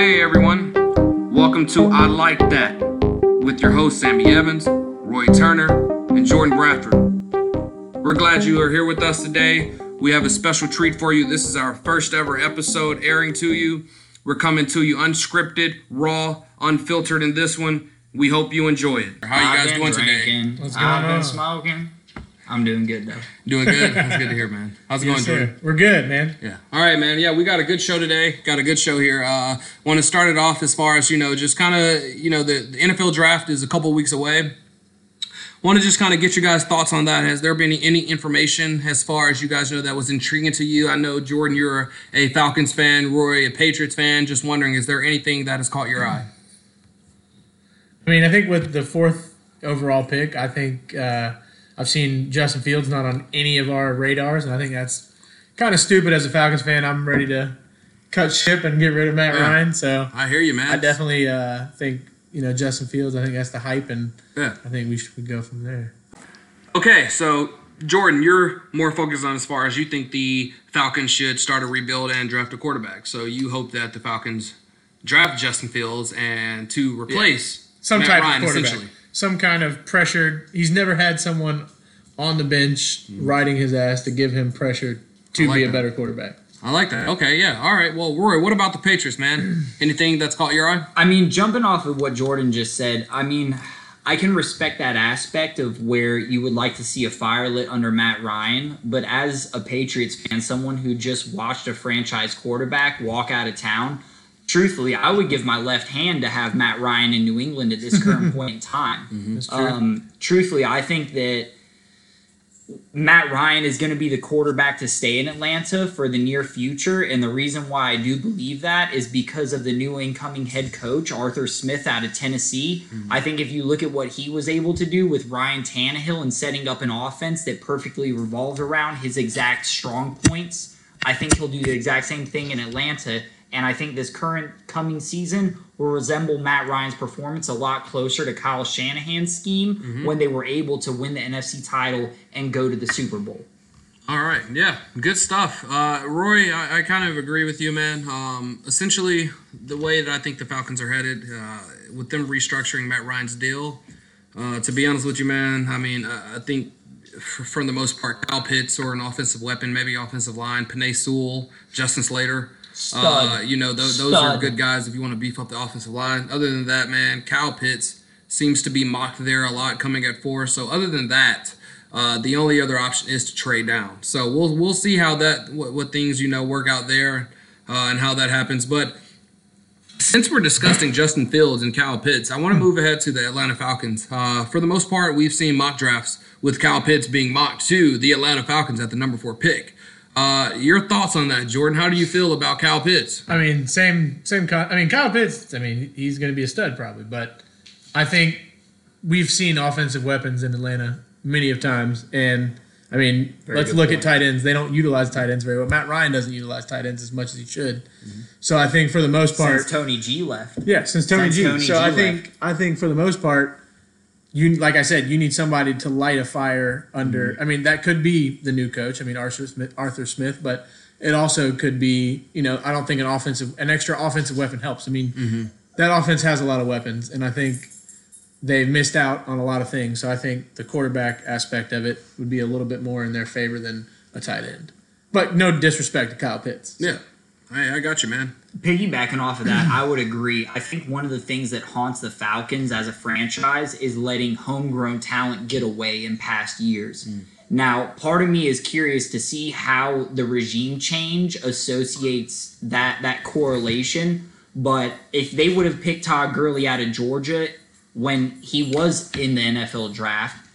Hey everyone, welcome to I Like That with your hosts Sammy Evans, Roy Turner, and Jordan Bradford. We're glad you are here with us today. We have a special treat for you. This is our first ever episode airing to you. We're coming to you unscripted, raw, unfiltered in this one. We hope you enjoy it. How you I've guys been doing today? drinking. What's I've going been on? smoking. I'm doing good though. Doing good? That's good to hear, man. How's it Yes, going, Jordan? sir. We're good, man. Yeah. All right, man. Yeah, we got a good show today. Got a good show here. Uh, want to start it off as far as you know, just kind of you know the, the NFL draft is a couple weeks away. Want to just kind of get you guys' thoughts on that. Has there been any, any information as far as you guys know that was intriguing to you? I know Jordan, you're a Falcons fan. Roy, a Patriots fan. Just wondering, is there anything that has caught your eye? I mean, I think with the fourth overall pick, I think uh, I've seen Justin Fields not on any of our radars, and I think that's kind of stupid as a Falcons fan. I'm ready to cut ship and get rid of Matt Yeah. Ryan. So I hear you, man. I definitely uh, think you know Justin Fields. I think that's the hype, and Yeah. I think we should go from there. Okay, so Jordan, you're more focused on as far as you think the Falcons should start a rebuild and draft a quarterback. So you hope that the Falcons draft Justin Fields and to replace Some Matt type Ryan, of quarterback, some kind of pressured. He's never had someone on the bench riding his ass to give him pressure to like be a that. better quarterback. I like that. Okay, yeah. All right. Well, Roy, what about the Patriots, man? Anything that's caught your eye? I mean, jumping off of what Jordan just said, I mean, I can respect that aspect of where you would like to see a fire lit under Matt Ryan, but as a Patriots fan, someone who just watched a franchise quarterback walk out of town, truthfully, I would give my left hand to have Matt Ryan in New England at this current point in time. That's true. Um, truthfully, I think that Matt Ryan is going to be the quarterback to stay in Atlanta for the near future. And the reason why I do believe that is because of the new incoming head coach, Arthur Smith out of Tennessee. Hmm. I think if you look at what he was able to do with Ryan Tannehill and setting up an offense that perfectly revolved around his exact strong points, I think he'll do the exact same thing in Atlanta. And I think this current coming season will resemble Matt Ryan's performance a lot closer to Kyle Shanahan's scheme when they were able to win the NFC title and go to the Super Bowl. All right. Yeah. Good stuff. Uh, Roy, I, I kind of agree with you, man. Um, essentially, the way that I think the Falcons are headed, uh, with them restructuring Matt Ryan's deal, uh, to be honest with you, man, I mean, I think for, for the most part, Kyle Pitts or an offensive weapon, maybe offensive line, Penei Sewell, Justin Slater. Uh, you know, th- those are good guys if you want to beef up the offensive line. Other than that, man, Kyle Pitts seems to be mocked there a lot, coming at four. So other than that, uh, the only other option is to trade down. So we'll we'll see how that what, what things you know work out there uh, and how that happens. But since we're discussing Justin Fields and Kyle Pitts, I want to move ahead to the Atlanta Falcons. Uh, for the most part, we've seen mock drafts with Kyle Pitts being mocked to the Atlanta Falcons at the number four pick. Uh, your thoughts on that, Jordan? How do you feel about Kyle Pitts? I mean, same same. I mean, Kyle Pitts. I mean, he's going to be a stud probably, but I think we've seen offensive weapons in Atlanta many of times, and I mean, let's look point. at tight ends. They don't utilize tight ends very well. Matt Ryan doesn't utilize tight ends as much as he should. So I think for the most part, Since Tony G left. yeah, since Tony Since G. Tony so G I think I think for the most part, you like I said, you need somebody to light a fire under. Mm-hmm. I mean, that could be the new coach. I mean, Arthur Smith, Arthur Smith, but it also could be you know I don't think an offensive an extra offensive weapon helps. I mean, Mm-hmm. that offense has a lot of weapons, and I think they've missed out on a lot of things. So I think the quarterback aspect of it would be a little bit more in their favor than a tight end. But no disrespect to Kyle Pitts. Yeah, I, I got you, man. Piggybacking off of that, I would agree. I think one of the things that haunts the Falcons as a franchise is letting homegrown talent get away in past years. Mm. Now, part of me is curious to see how the regime change associates that that correlation. But if they would have picked Todd Gurley out of Georgia when he was in the NFL draft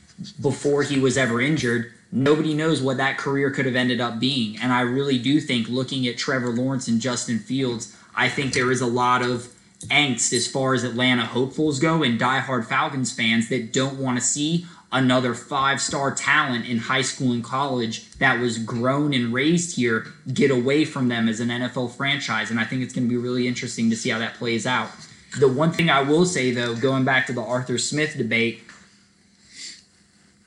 before he was ever injured, nobody knows what that career could have ended up being. And I really do think looking at Trevor Lawrence and Justin Fields, I think there is a lot of angst as far as Atlanta hopefuls go and diehard Falcons fans that don't want to see another five star talent in high school and college that was grown and raised here get away from them as an NFL franchise. And I think it's going to be really interesting to see how that plays out. The one thing I will say, though, going back to the Arthur Smith debate,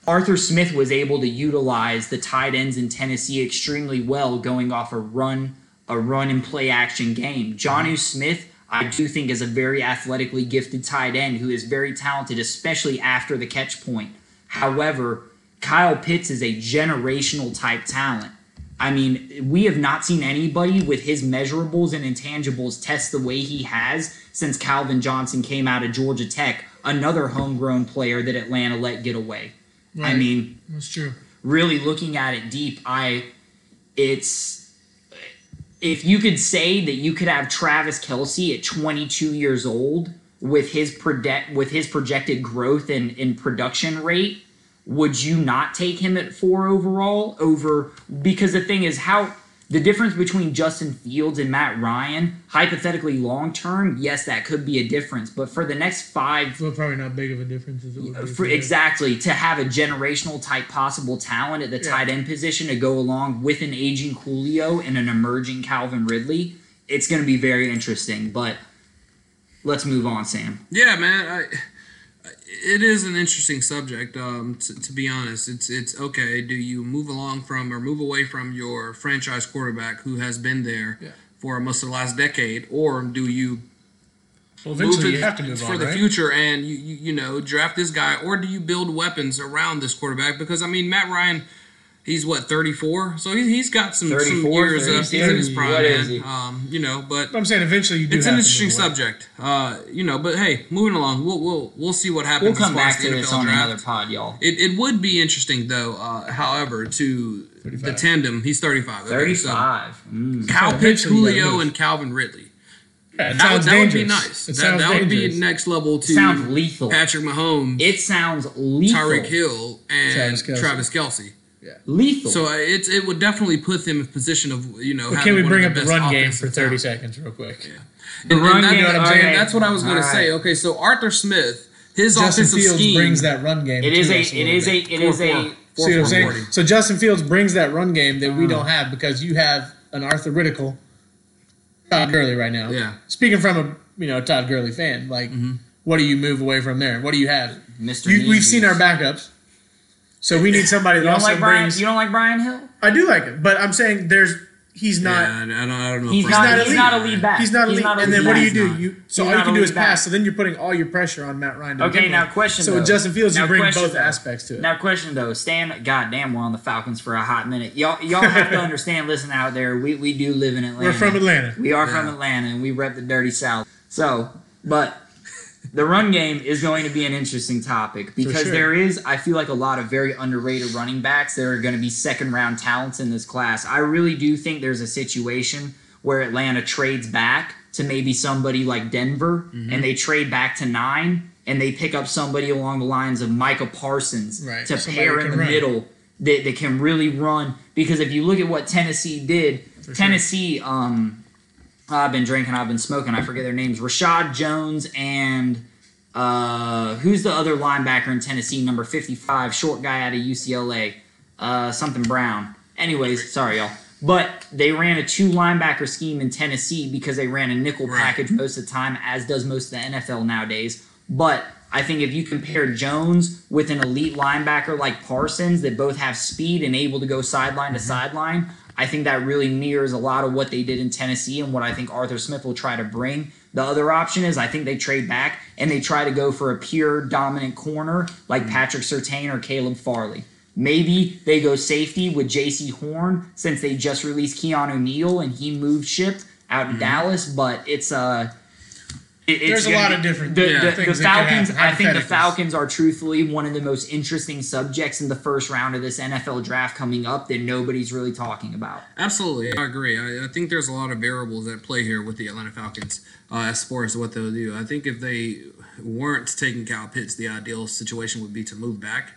Arthur Smith was able to utilize the tight ends in Tennessee extremely well, going off a run, a run and play action game. Jonnu mm-hmm. Smith, I do think is a very athletically gifted tight end who is very talented, especially after the catch point. However, Kyle Pitts is a generational type talent. I mean, we have not seen anybody with his measurables and intangibles test the way he has since Calvin Johnson came out of Georgia Tech, another homegrown player that Atlanta let get away. I mean, That's true. really looking at it deep, I it's if you could say that you could have Travis Kelce at 22 years old with his project with his projected growth in, in production rate, would you not take him at four overall over because the thing is how the difference between Justin Fields and Matt Ryan, hypothetically long term, yes, that could be a difference. But for the next five Well, probably not big of a difference as it would be. for, exactly to have a generational type possible talent at the Yeah. tight end position to go along with an aging Julio and an emerging Calvin Ridley, it's going to be very interesting. But let's move on, Sam. Yeah, man. I, it is an interesting subject. Um, to, to be honest, it's it's okay. Do you move along from or move away from your franchise quarterback who has been there Yeah. for most of the last decade, or do you Well, eventually move you have to move for on, the right? future and you, you you know draft this guy, or do you build weapons around this quarterback? Because I mean, Matt Ryan. He's what 34, so he's, he's got some, some years left. He's in his prime, man. Um, you know, but But I'm saying eventually you do. it's have an to interesting move away. subject. Uh, you know, but hey, moving along, we'll we'll we'll see what happens. We'll come as far as back the to this on draft. another pod, y'all. It, it would be interesting though. Uh, however, to the tandem, he's thirty five. Thirty-five. Mm. Cal So Pitts, eventually you gotta Julio, and Calvin Ridley. Yeah, That, would, sounds that would be dangerous. nice. It That, that would be next level to sounds lethal. Patrick Mahomes, It sounds lethal. Tyreek Hill, and Travis Kelce. Travis Kelce. Lethal. So uh, it's it would definitely put them in position of you know. But having can we one bring of up the best run game for 30 talent. seconds, real quick? And, and run that- game, and okay. that's what I was going to say. right. Okay, so Arthur Smith, his Justin offensive Fields scheme brings that run game. it is to a. us It little is a. It is a. Four, See what I'm saying? So Justin Fields brings that run game that we don't have because you have an Arthur Riddickle, Todd Gurley right now. Yeah. Speaking from a you know Todd Gurley fan, like what do you move away from there? What do you have? Mr. You, we've seen our backups, so we need somebody that You don't also like Brian? brings. You don't like Brian Hill? I do like him, but I'm saying there's he's not. Yeah, I don't, I don't know. He's if not- I'm- he's not a lead back. He's not He's lead. not a and then what do you do? Not. You so all you can do is lead back. pass. So then you're putting all your pressure on Matt Ryan. Okay, begin now question. So though. with Justin Fields, you Now bring question, both though. aspects to it. Now, question though, Stan, goddamn, we're on the Falcons for a hot minute. Y'all, y'all have to understand. Listen out there, we, we do live in Atlanta. We're from Atlanta. We are Yeah. from Atlanta, and we rep the dirty South. So, but the run game is going to be an interesting topic because sure. there is, I feel like, a lot of very underrated running backs that are going to be second round talents in this class. I really do think there's a situation where Atlanta trades back to maybe somebody like Denver, Mm-hmm. and they trade back to nine, and they pick up somebody along the lines of Micah Parsons Right, to somebody pair in the run. middle that, that can really run. Because if you look at what Tennessee did, sure. Tennessee, um, I've been drinking, I've been smoking, I forget their names. Rashad Jones and uh, who's the other linebacker in Tennessee, number 55, short guy out of UCLA, uh, something Brown. Anyways, sorry y'all. But they ran a two linebacker scheme in Tennessee because they ran a nickel package most of the time, as does most of the NFL nowadays. But I think if you compare Jones with an elite linebacker like Parsons that both have speed and able to go sideline to sideline, I think that really mirrors a lot of what they did in Tennessee and what I think Arthur Smith will try to bring. The other option is I think they trade back and they try to go for a pure dominant corner like Patrick Surtain or Caleb Farley. Maybe they go safety with Jaycee Horn since they just released Keanu Neal and he moved ship out to Dallas, but it's uh it- it's There's a lot be- of different the, Yeah, the- things the Falcons. happen, I think the. Falcons are truthfully one of the most interesting subjects in the first round of this NFL draft coming up that nobody's really talking about. Absolutely, I agree. I, I think there's a lot of variables at play here with the Atlanta Falcons uh, as far as what they'll do. I think if they weren't taking Cal Pitts, the ideal situation would be to move back,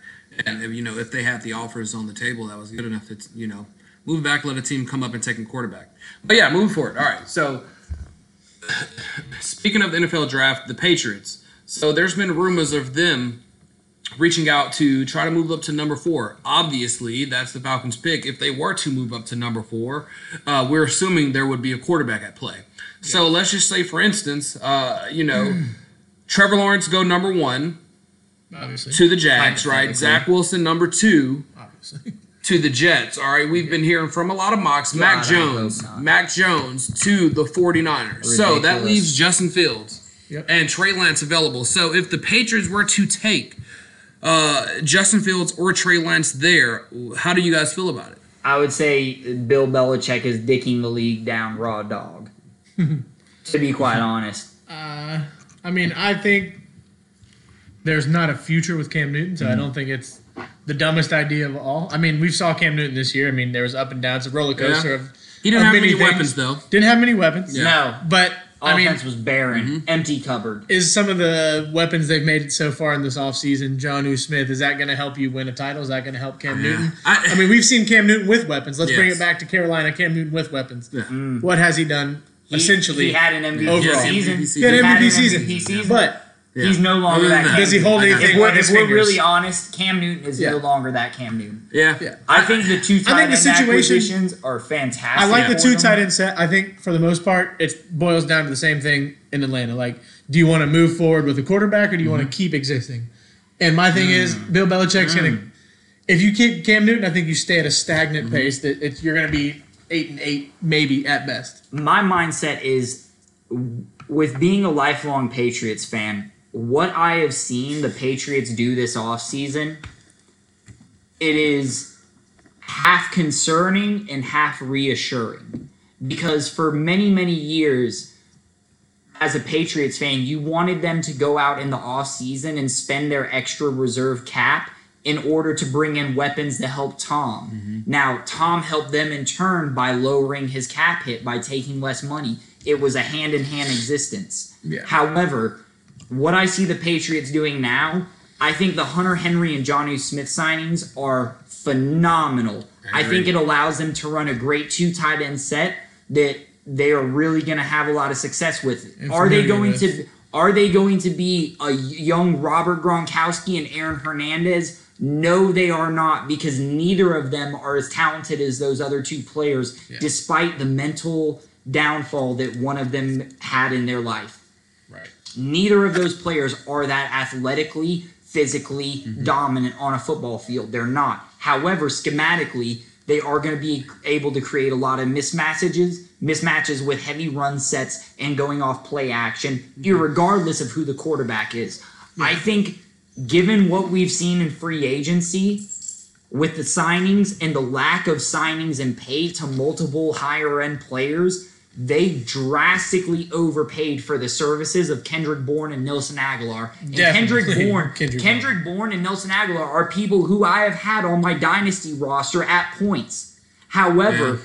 and if, you know if they had the offers on the table that was good enough, to you know move back, let a team come up and take a quarterback. But yeah, move forward. All right, so speaking of the NFL draft, the Patriots. So there's been rumors of them reaching out to try to move up to number four. Obviously, that's the Falcons' pick. If they were to move up to number four, uh, we're assuming there would be a quarterback at play. So let's just say, for instance, uh, you know, Trevor Lawrence go number one obviously. to the Jags, right? Zach Wilson number two, obviously. to the Jets. All right, we've been hearing from a lot of mocks. Mac God, I hope Jones. Mac Jones to the 49ers. So that leaves Justin Fields Yep. and Trey Lance available. So if the Patriots were to take uh, Justin Fields or Trey Lance there, how do you guys feel about it? I would say Bill Belichick is dicking the league down raw dog. to be quite honest. Uh, I mean, I think there's not a future with Cam Newton, so I don't think it's the dumbest idea of all. I mean, we saw Cam Newton this year. I mean, there was up and downs, a roller coaster Yeah. of. He didn't of have many many weapons though. Didn't have many weapons. No. But I mean, Offense was barren, mm-hmm. empty cupboard. is some of the weapons they've made so far in this offseason, Jonnu Smith, is that going to help you win a title? Is that going to help Cam Yeah. Newton? I- I, mean, we've seen Cam Newton with weapons. Let's bring it back to Carolina. Cam Newton with weapons. Yeah. Mm. What has he done? He- essentially, he had an MVP overall. season. MVP he had an MVP season. MVP season. But Yeah. He's no longer Other that. than Cam that- Does he hold Newton. anything If we're, his if we're really honest, Cam Newton is Yeah. no longer that Cam Newton. Yeah. Yeah. I think the two tight I think end the situation- acquisitions are fantastic. I like the two them. tight end set. I think for the most part, it boils down to the same thing in Atlanta. Like, do you want to move forward with a quarterback or do you want to mm-hmm. keep existing? And my thing is, mm. Bill Belichick's going to. Mm. If you keep Cam Newton, I think you stay at a stagnant mm-hmm. pace. That it's, you're going to be eight and eight, maybe at best. my mindset is with being a lifelong Patriots fan, what I have seen the Patriots do this offseason, it is half concerning and half reassuring. Because for many, many years, as a Patriots fan, you wanted them to go out in the offseason and spend their extra reserve cap in order to bring in weapons to help Tom. Mm-hmm. Now, Tom helped them in turn by lowering his cap hit by taking less money. It was a hand in hand existence. Yeah. However, what I see the Patriots doing now, I think the Hunter Henry and Jonnu Smith signings are phenomenal. I, think it allows them to run a great two tight end set that they are really going to have a lot of success with. Are they going to are they going to be a young Robert Gronkowski and Aaron Hernandez? No, they are not because neither of them are as talented as those other two players, Yeah. despite the mental downfall that one of them had in their life. Neither of those players are that athletically, physically Mm-hmm. dominant on a football field. They're not. However, schematically, they are going to be able to create a lot of mismatches, mismatches with heavy run sets and going off play action, Mm-hmm. irregardless of who the quarterback is. I think, given what we've seen in free agency, with the signings and the lack of signings and pay to multiple higher end players, they drastically overpaid for the services of Kendrick Bourne and Nelson Agholor. And Kendrick Bourne, Kendrick Kendrick, Bourne and Nelson Agholor are people who I have had on my dynasty roster at points. However,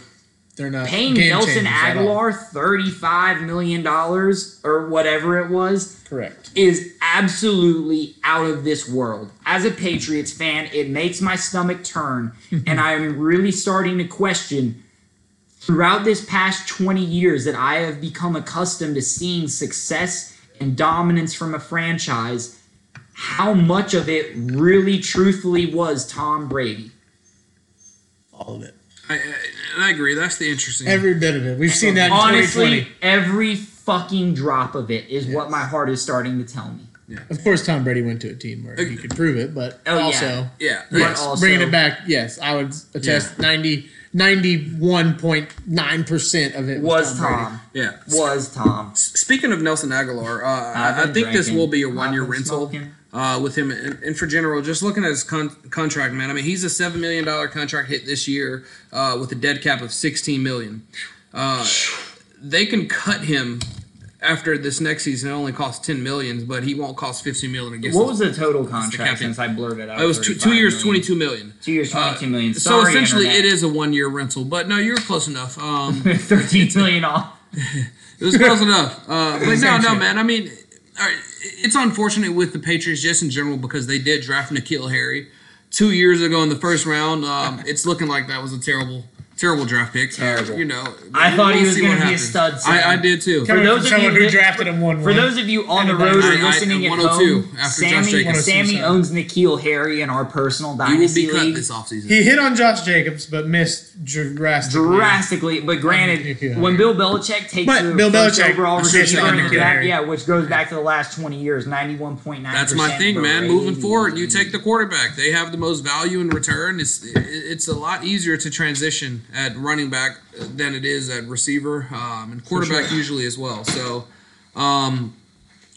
They're not paying Nelson. Agholor $35 million or whatever it was Correct. is absolutely out of this world. As a Patriots fan, it makes my stomach turn, and I am really starting to question throughout this past 20 years that I have become accustomed to seeing success and dominance from a franchise, how much of it really truthfully was Tom Brady. All of it. I, I, I agree. That's the interesting. Every bit of it. We've seen that Honestly, 2020. every fucking drop of it is what my heart is starting to tell me. Of course, Tom Brady went to a team where he could prove it, but Oh, also yeah. But Yes. also- bringing it back, yes, I would attest 90, 91.9% of it was, Was Tom, Brady. Tom. Yeah. Was Tom. Speaking of Nelson Agholor, uh, I've I, I think this will be a I've one-year rental uh, with him. And, and for general, just looking at his con- contract, man. I mean, he's a seven million dollar contract hit this year uh, with a dead cap of sixteen million. Uh, they can cut him after this next season. It only costs ten millions, but he won't cost fifteen million against. What was the total contract since I blurred it out? it was two, two years, million? twenty-two million. Two years, Uh, twenty-two million. so essentially, Internet. it is a one-year rental. But no, you're close enough. Um, thirteen million off. It was close enough. Uh, but no, no, man. I mean, right, it's unfortunate with the Patriots just in general because they did draft N'Keal Harry two years ago in the first round. Um, it's looking like that was a terrible, Terrible draft pick. Uh, Terrible. You know, I thought he was gonna what be a stud, Sam. I, I did too. Coming those of someone you who drafted him one For those of you on the road or I- I- listening at oh home, after Josh Sammy, Jacobs. Sammy owns N'Keal Harry in our personal He will dynasty be cut league. this offseason. He hit on Josh Jacobs, but missed drastically. drastically. But granted, N'Keal when Bill Belichick takes The the Bill first Belichick overall receiver, on and N'Keal that- Harry. yeah, which goes back to the last twenty years, ninety-one point nine. That's my thing, man. Moving forward, you take the quarterback. They have the most value in return. It's it's a lot easier to transition at running back than it is at receiver, um, and quarterback usually as well. So, um,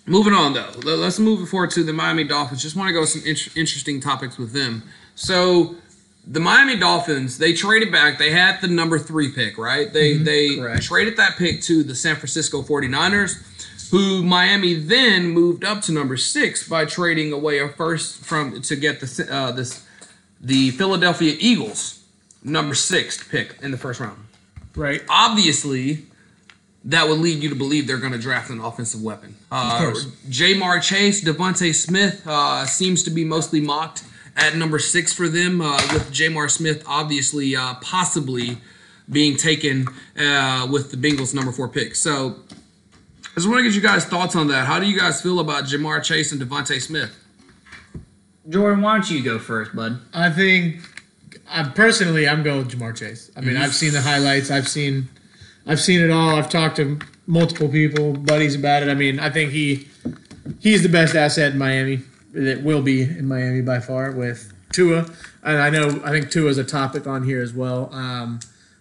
moving on though, Let- let's move forward to the Miami Dolphins. Just want to go some int- interesting topics with them. So. The Miami Dolphins, they traded back. They had the number three pick, right? They they correct. traded that pick to the San Francisco 49ers who Miami then moved up to number six by trading away a first from to get the uh, this the Philadelphia Eagles number six pick in the first round. Right. Obviously, that would lead you to believe they're going to draft an offensive weapon. Uh, course. Ja'Marr Chase, DeVonta Smith uh, seems to be mostly mocked at number six for them, uh, with Jamar Smith obviously uh, possibly being taken uh, with the Bengals number four pick. So I just want to get you guys' thoughts on that. How do you guys feel about Ja'Marr Chase and DeVonta Smith? Jordan, why don't you go first, bud? I think, I personally, I'm going with Ja'Marr Chase. I mean, I've seen the highlights. I've seen, I've seen it all. I've talked to multiple people, buddies about it. I mean, I think he, he's the best asset in Miami. That will be in Miami by far with Tua. And I know, I think Tua is a topic on here as well. Um,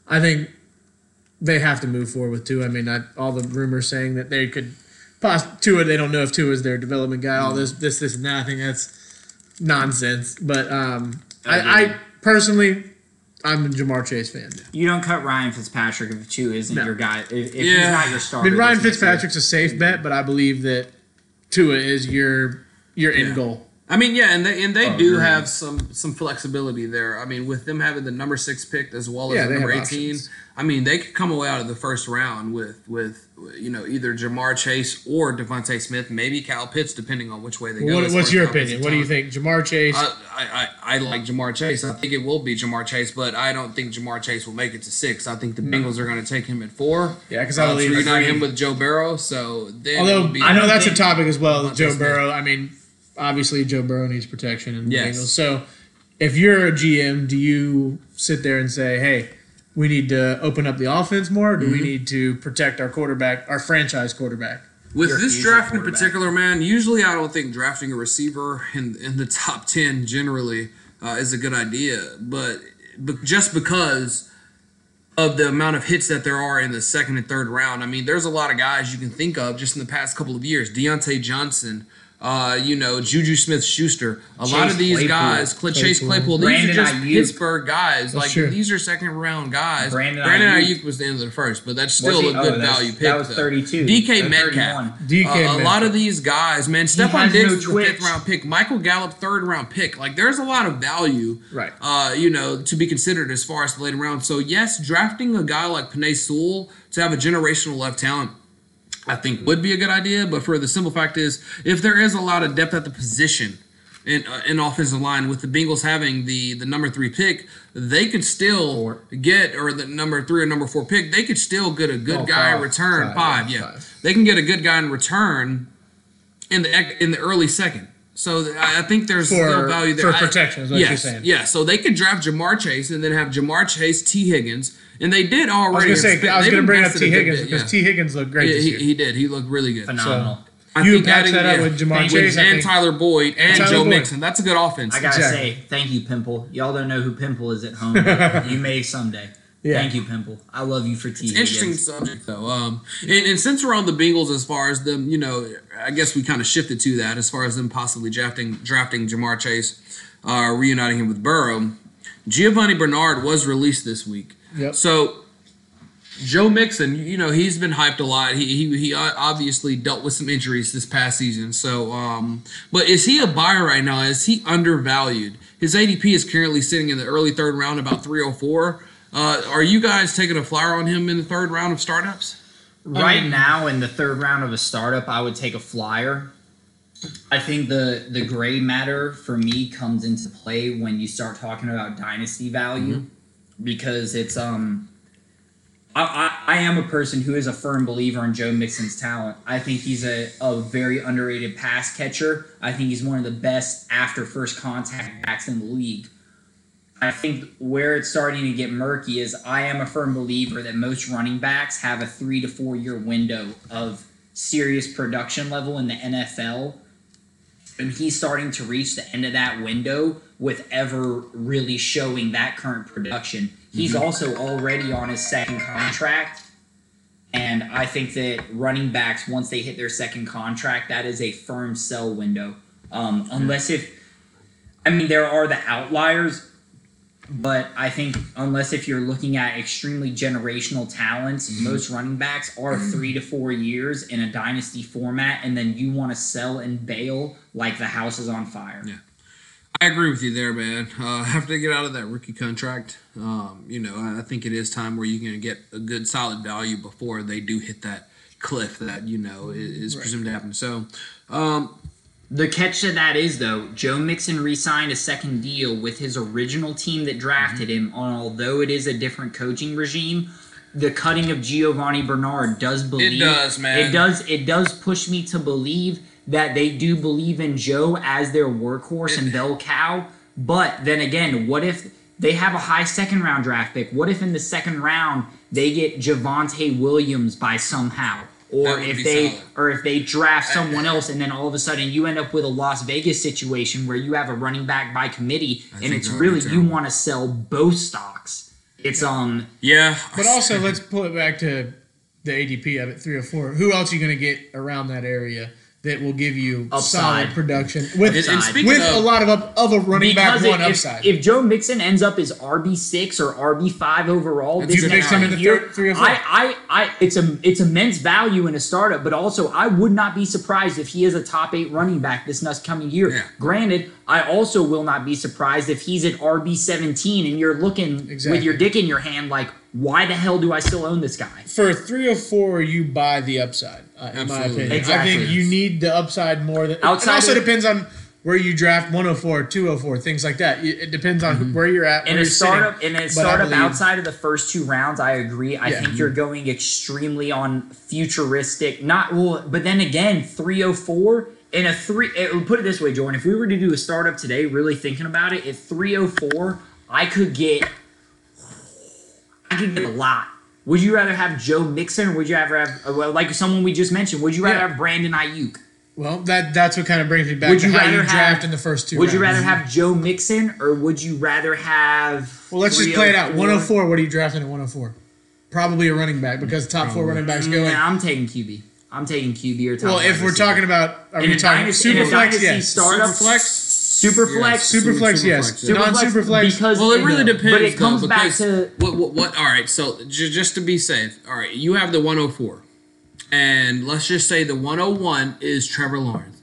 I think they have to move forward with Tua. I mean, I, all the rumors saying that they could, poss- Tua. They don't know if Tua is their development guy. All this, this, this, and that. I think that's nonsense. But um, I, I personally, I'm a Ja'Marr Chase fan. You don't cut Ryan Fitzpatrick if two isn't No. your guy. If, if he's not your I mean, Ryan. Fitzpatrick's a safe mm-hmm. bet, but I believe that Tua is your your end Yeah. goal. I mean, yeah, and they and they Oh, do have some some flexibility there. I mean, with them having the number six pick as well as Yeah, the number eighteen, options. I mean, they could come away out of the first round with with you know either Ja'Marr Chase or DeVonta Smith, maybe Cal Pitts, depending on which way they go. What, what's your opinion? What do you think? Ja'Marr Chase? I, I, I I like Ja'Marr Chase. I think it will be Ja'Marr Chase, but I don't think Ja'Marr Chase will make it to six. I think the Bengals are going to take him at four. yeah, because I Uh, believe. reunite him with Joe Burrow. So then although I know that's a topic as well. Joe. Burrow. I mean, obviously Joe Burrow needs protection in the Yes. Bengals. So, if you're a GM, do you sit there and say, "Hey"? We need to open up the offense more. Or do Mm-hmm. we need to protect our quarterback, our franchise quarterback? With your this draft in particular, man, usually I don't think drafting a receiver in in the top ten generally uh, is a good idea. But, but just because of the amount of hits that there are in the second and third round, I mean, there's a lot of guys you can think of just in the past couple of years. Diontae Johnson. Uh, you know, Juju Smith Schuster. A lot of these Claypool. guys, Cl- Chase Claypool. These Brandon are just Aiyuk. Pittsburgh guys. like true. these are second round guys. Brandon Brandon Aiyuk. Aiyuk was the end of the first, but that's still a Oh, good that's- value pick. That was though. 32. DK Metcalf. DK Uh, a lot of these guys, man. Stefon Diggs no fifth round pick. Michael Gallup, third round pick. Like, there's a lot of value, Right. Uh, you know, to be considered as far as the later round. So yes, drafting a guy like Penei Sewell to have a generational left talent. I think would be a good idea, but for the simple fact is, if there is a lot of depth at the position in uh, in offensive line, with the Bengals having the the number three pick, they could still Four. get or the number three or number four pick, they could still get a good Oh, guy in five. return. Five, Five, yeah, yeah, five. they can get a good guy in return in the in the early second. So I I think there's For- still value there for I- protection is what yes, you're saying. Yeah, so they could draft Ja'Marr Chase and then have Ja'Marr Chase, Tee Higgins, and they did I was already. gonna say I was they've gonna bring up invested T a good Higgins bit, because yeah. Tee Higgins looked great Yeah, this he, year. he did. He looked really good. Phenomenal. I You think match adding- that up yeah, with Ja'Marr Chase, I and Tyler Boyd and Tyler Joe Boyd. Mixon. That's a good offense. I gotta Exactly. say, thank you, Pimple. Y'all don't know who Pimple is at home. but you may someday. Yeah. Thank you, Pimple. I love you for T. It's interesting Higgins. subject though. Um, and, and since we're on the Bengals, as far as them, you know, I guess we kind of shifted to that as far as them possibly drafting drafting Ja'Marr Chase, uh, reuniting him with Burrow. Giovani Bernard was released this week. Yep. So Joe Mixon, you know, he's been hyped a lot. He he, he obviously dealt with some injuries this past season. So, um, but is he a buyer right now? Is he undervalued? His ADP is currently sitting in the early third round, about 304. Uh, are you guys taking a flyer on him in the third round of startups? Right now, in the third round of a startup, I would take a flyer. I think the the gray matter for me comes into play when you start talking about dynasty value. because it's um. I, I, I am a person who is a firm believer in Joe Mixon's talent. I think he's a, a very underrated pass catcher. I think he's one of the best after first contact backs in the league. I think where it's starting to get murky is I am a firm believer that most running backs have a three to four year window of serious production level in the NFL. And he's starting to reach the end of that window with ever really showing that current production. He's also already on his second contract. And I think that running backs, once they hit their second contract, that is a firm sell window. Um, unless if, I mean, there are the outliers, but I think unless if you're looking at extremely generational talents, most running backs are three to four years in a dynasty format, and then you want to sell and bail like the house is on fire. Yeah. I agree with you there, man. Uh, after they get out of that rookie contract, um, you know, I think it is time where you're going to get a good, solid value before they do hit that cliff that you know is presumed to happen. So, um, The catch to that is though, Joe Mixon re-signed a second deal with his original team that drafted mm-hmm. him. And although it is a different coaching regime, the cutting of Giovani Bernard does believe it does, man. It does. It does push me to believe that they do believe in Joe as their workhorse and bell cow. But then again, what if they have a high second round draft pick? What if in the second round they get Javonte Williams by somehow? Or if they solid. or if they draft someone else and then all of a sudden you end up with a Las Vegas situation where you have a running back by committee and it's that would be really you want to sell both stocks. It's um yeah. But also, let's pull it back to the ADP of it, three or four. Who else are you going to get around that area that will give you Upside. solid production with with of- a lot of up, of a running back one if, upside? if Joe Mixon ends up as RB six or RB five overall, That's this next him in the year, three or four. I, I, I, it's a it's immense value in a startup, but also I would not be surprised if he is a top eight running back this next coming year. Yeah. Granted, I also will not be surprised if he's at RB seventeen and you're looking Exactly. with your dick in your hand, like, why the hell do I still own this guy? for three or four, you buy the upside. Uh, in my opinion, Exactly. I think you need the upside more than. Outside it also of- depends on where you draft 104, 204, things like that. It it depends on mm-hmm. where you're at. In where a you're sitting. startup, in a But I startup outside of the first two rounds, I agree. I Yeah. think mm-hmm. you're going extremely on futuristic. Not well, but then again, 304 in a three. Eh, it, put it this way, Jordan. If we were to do a startup today, really thinking about it, at 304, I could get, I could get a lot. Would you rather have Joe Mixon, or would you rather have, uh, well, like someone we just mentioned? Would you rather Yeah. have Brandon Aiyuk? Well, that that's what kind of brings me back Would to you rather you have- draft in the first two. Would you rather have Joe Mixon, or would you rather have? Well, let's just play it out. 304? 104. What are you drafting at 104? Probably a running back because top four running backs go. Yeah, I'm taking QB. I'm taking QB or top. Well, if we're talking about, are in we talking dynasty, super flex? Yes. startup, super Yeah, flex, Super flex, yes. Superflex, yeah. Non super flex. because Well, it really depends. But it comes though, back because to what, what, what? All right, so j- just to be safe, all right, you have the 104, and let's just say the 101 is Trevor Lawrence.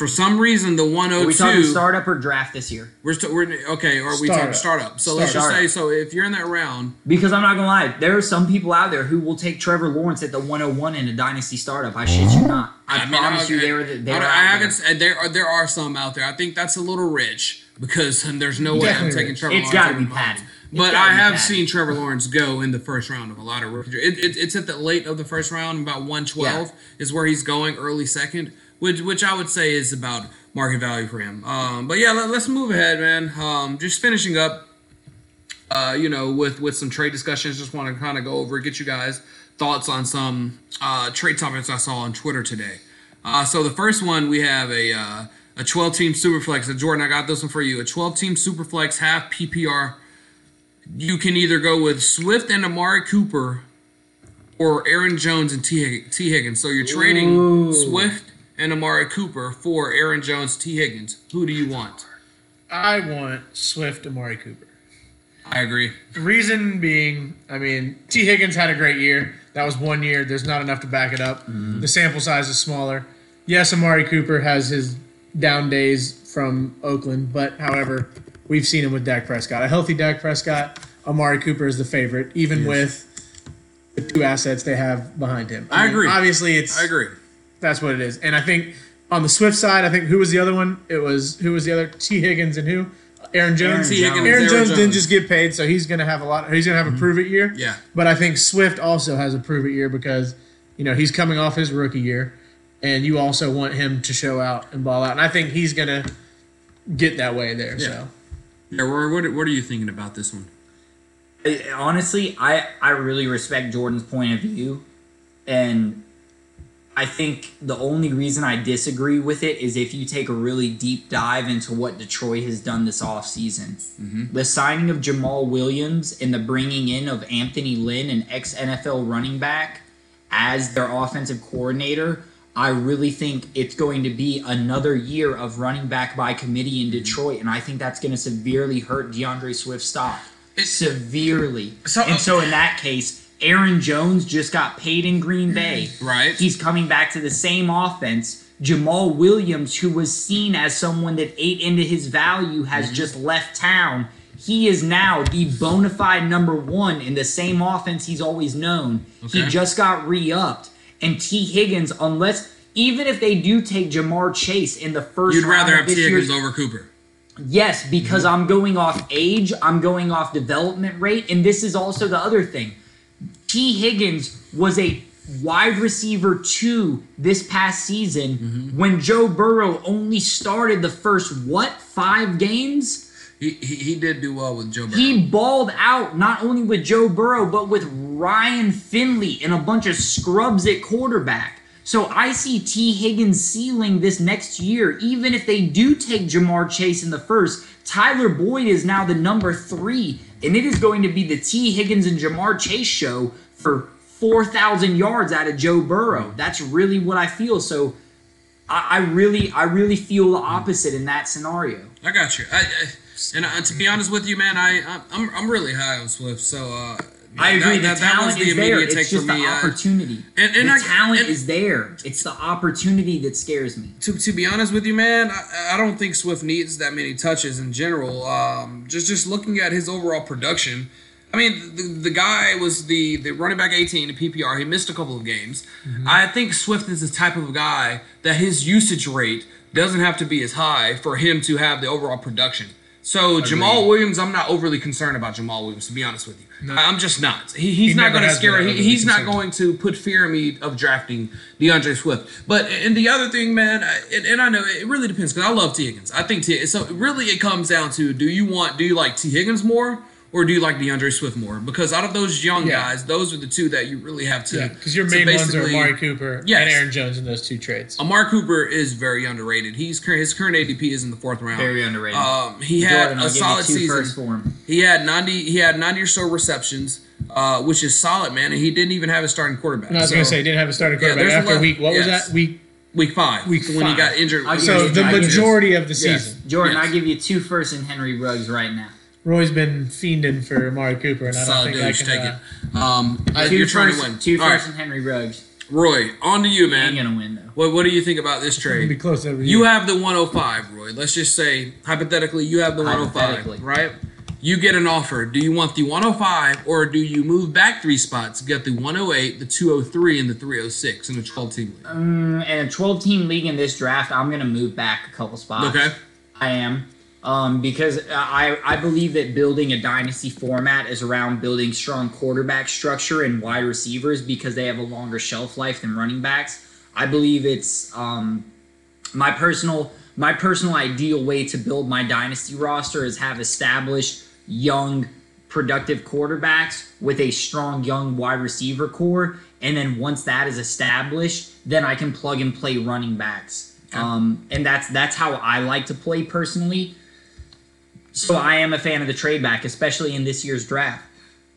For some reason, the oh are we talking 102 startup or draft this year? we're, st- we're okay. Or are we talking Startup. startup? So let's just say so if you're in that round, Because I'm not gonna lie, there are some people out there who will take Trevor Lawrence at the 101 in a dynasty startup. I shit you not. I, mean, promise I- you, they were. They I, were I out haven't. there. There are there are some out there. I think that's a little rich because there's no way I'm taking. Trevor. It's Lawrence gotta be Mahomes. padded. But gotta I have padded. seen Trevor Lawrence go in the first round of a lot of rookie. It, it, it's at the late of the first round, about 112 is where he's going, early second, which which I would say is about market value for him. Um, but yeah, let, us move ahead, man. Um, just finishing up, uh, you know, with with some trade discussions. Just want to kind of go over, get you guys thoughts on some uh, trade topics I saw on Twitter today. Uh, so the first one we have a uh, a 12 team superflex. And Jordan, I got this one for you. A 12 team superflex half PPR. You can either go with Swift and Amari Cooper, or Aaron Jones and T Tee Higgins. So you're trading Ooh. Swift and Amari Cooper for Aaron Jones, Tee Higgins. Who do you want? I want Swift, Amari Cooper. I agree. The reason being, I mean, Tee Higgins had a great year. That was one year. There's not enough to back it up. Mm-hmm. The sample size is smaller. Yes, Amari Cooper has his down days from Oakland, but however, we've seen him with Dak Prescott. A healthy Dak Prescott, Amari Cooper is the favorite, even with the two assets they have behind him. I mean, agree. Obviously, it's I agree. That's what it is. And I think on the Swift side, I think who was the other one? It was who was the other? Tee Higgins and who? Aaron Jones. Tee Higgins, Aaron Aaron Jones didn't just get paid, so he's gonna have a lot. He's gonna have a mm-hmm. prove it year. Yeah. But I think Swift also has a prove it year because you know he's coming off his rookie year, and you also want him to show out and ball out. And I think he's gonna get that way there. So Yeah, Rory, what, what are you thinking about this one? Honestly, I I really respect Jordan's point of view, and I think the only reason I disagree with it is if you take a really deep dive into what Detroit has done this offseason. Mm-hmm. The signing of Jamaal Williams and the bringing in of Anthony Lynn, an ex NFL running back, as their offensive coordinator. I really think it's going to be another year of running back by committee in mm-hmm. Detroit, and I think that's going to severely hurt D'Andre Swift's stock. severely. So- and uh, so in that case, Aaron Jones just got paid in Green Bay. Right. He's coming back to the same offense. Jamaal Williams, who was seen as someone that ate into his value, has Mm-hmm. just left town. He is now the bona fide number one in the same offense he's always known. He just got re upped. And Tee Higgins, unless, even if they do take Ja'Marr Chase in the 1st You'd rather have Tee Higgins over Cooper. Yes, because I'm going off age, I'm going off development rate, and this is also the other thing. Tee Higgins was a wide receiver two this past season mm-hmm. when Joe Burrow only started the first what five games. He, he, he did do well with Joe Burrow. He balled out not only with Joe Burrow but with Ryan Finley and a bunch of scrubs at quarterback. So I see Tee Higgins ceiling this next year, even if they do take Ja'Marr Chase in the first. Tyler Boyd is now the number three, and it is going to be the Tee Higgins and Ja'Marr Chase show for 4,000 yards out of Joe Burrow. That's really what I feel. So I, I really, I really feel the opposite in that scenario. I got you. I, I, and uh, to be honest with you, man, I I'm I'm really high on Swift. So uh, I agree. That, the that, that talent was the is there. immediate It's take just for the me. I- opportunity. and- and the I- talent and- is there. It's the opportunity that scares me. to, to be honest with you, man, I, I don't think Swift needs that many touches in general. Um, just just looking at his overall production, I mean, the, the guy was the, the running back 18 in PPR. He missed a couple of games. I think Swift is the type of guy that his usage rate doesn't have to be as high for him to have the overall production. So Jamaal Williams, I'm not overly concerned about Jamaal Williams, to be honest with you. I- I'm just not. He, he's He not going to scare. He, he's not going to put fear in me of drafting D'Andre Swift. But and the other thing, man, I- and, and I know it really depends because I love Tee Higgins. I think T. So really, it comes down to do you want do you like Tee Higgins more or do you like D'Andre Swift more? Because out of those young Yeah. guys, those are the two that you really have to. yeah, because your main ones are basically- Amari Cooper Yes. and Aaron Jones in those two trades. Amari Cooper is very underrated. He's his current ADP is in the fourth round. Very underrated. Um, he had Jordan, I'll a solid season. firsts for him. He had ninety. He had ninety or so receptions, uh, which is solid, man. And he didn't even have a starting quarterback. And I was So, going to say, he didn't have a starting Yeah, quarterback there's a after lot- week. What was that? Week. week five, Week five when he got injured. I'll So the I guess- majority of the Yes. season, Jordan, Yes. I give you two first firsts in Henry Ruggs right now. Roy's been fiending for Amari Cooper, and I don't solid think I dude. can. Take uh, it. Um, Two you're trying to firsts- win. Two All right, firsts in Henry Ruggs. Roy, on to you, man. Ain't man. gonna win though. What What do you think about this It'll be trade? close every You year. have the 105, Roy. Let's just say hypothetically, you have the 105, Hypothetically. right? You get an offer. Do you want the 105 or do you move back three spots, get the 108, the 203, and the 306 in a 12 team league? Mm, in a 12 team league in this draft, I'm gonna move back a couple spots. Okay. I am. Um, because I, I believe that building a dynasty format is around building strong quarterback structure and wide receivers because they have a longer shelf life than running backs. I believe it's um, my personal my personal ideal way to build my dynasty roster is have established young productive quarterbacks with a strong young wide receiver core. And then once that is established then i can plug and play running backs. Um, and that's that's how i like to play personally so i am a fan of the trade back especially in this year's draft.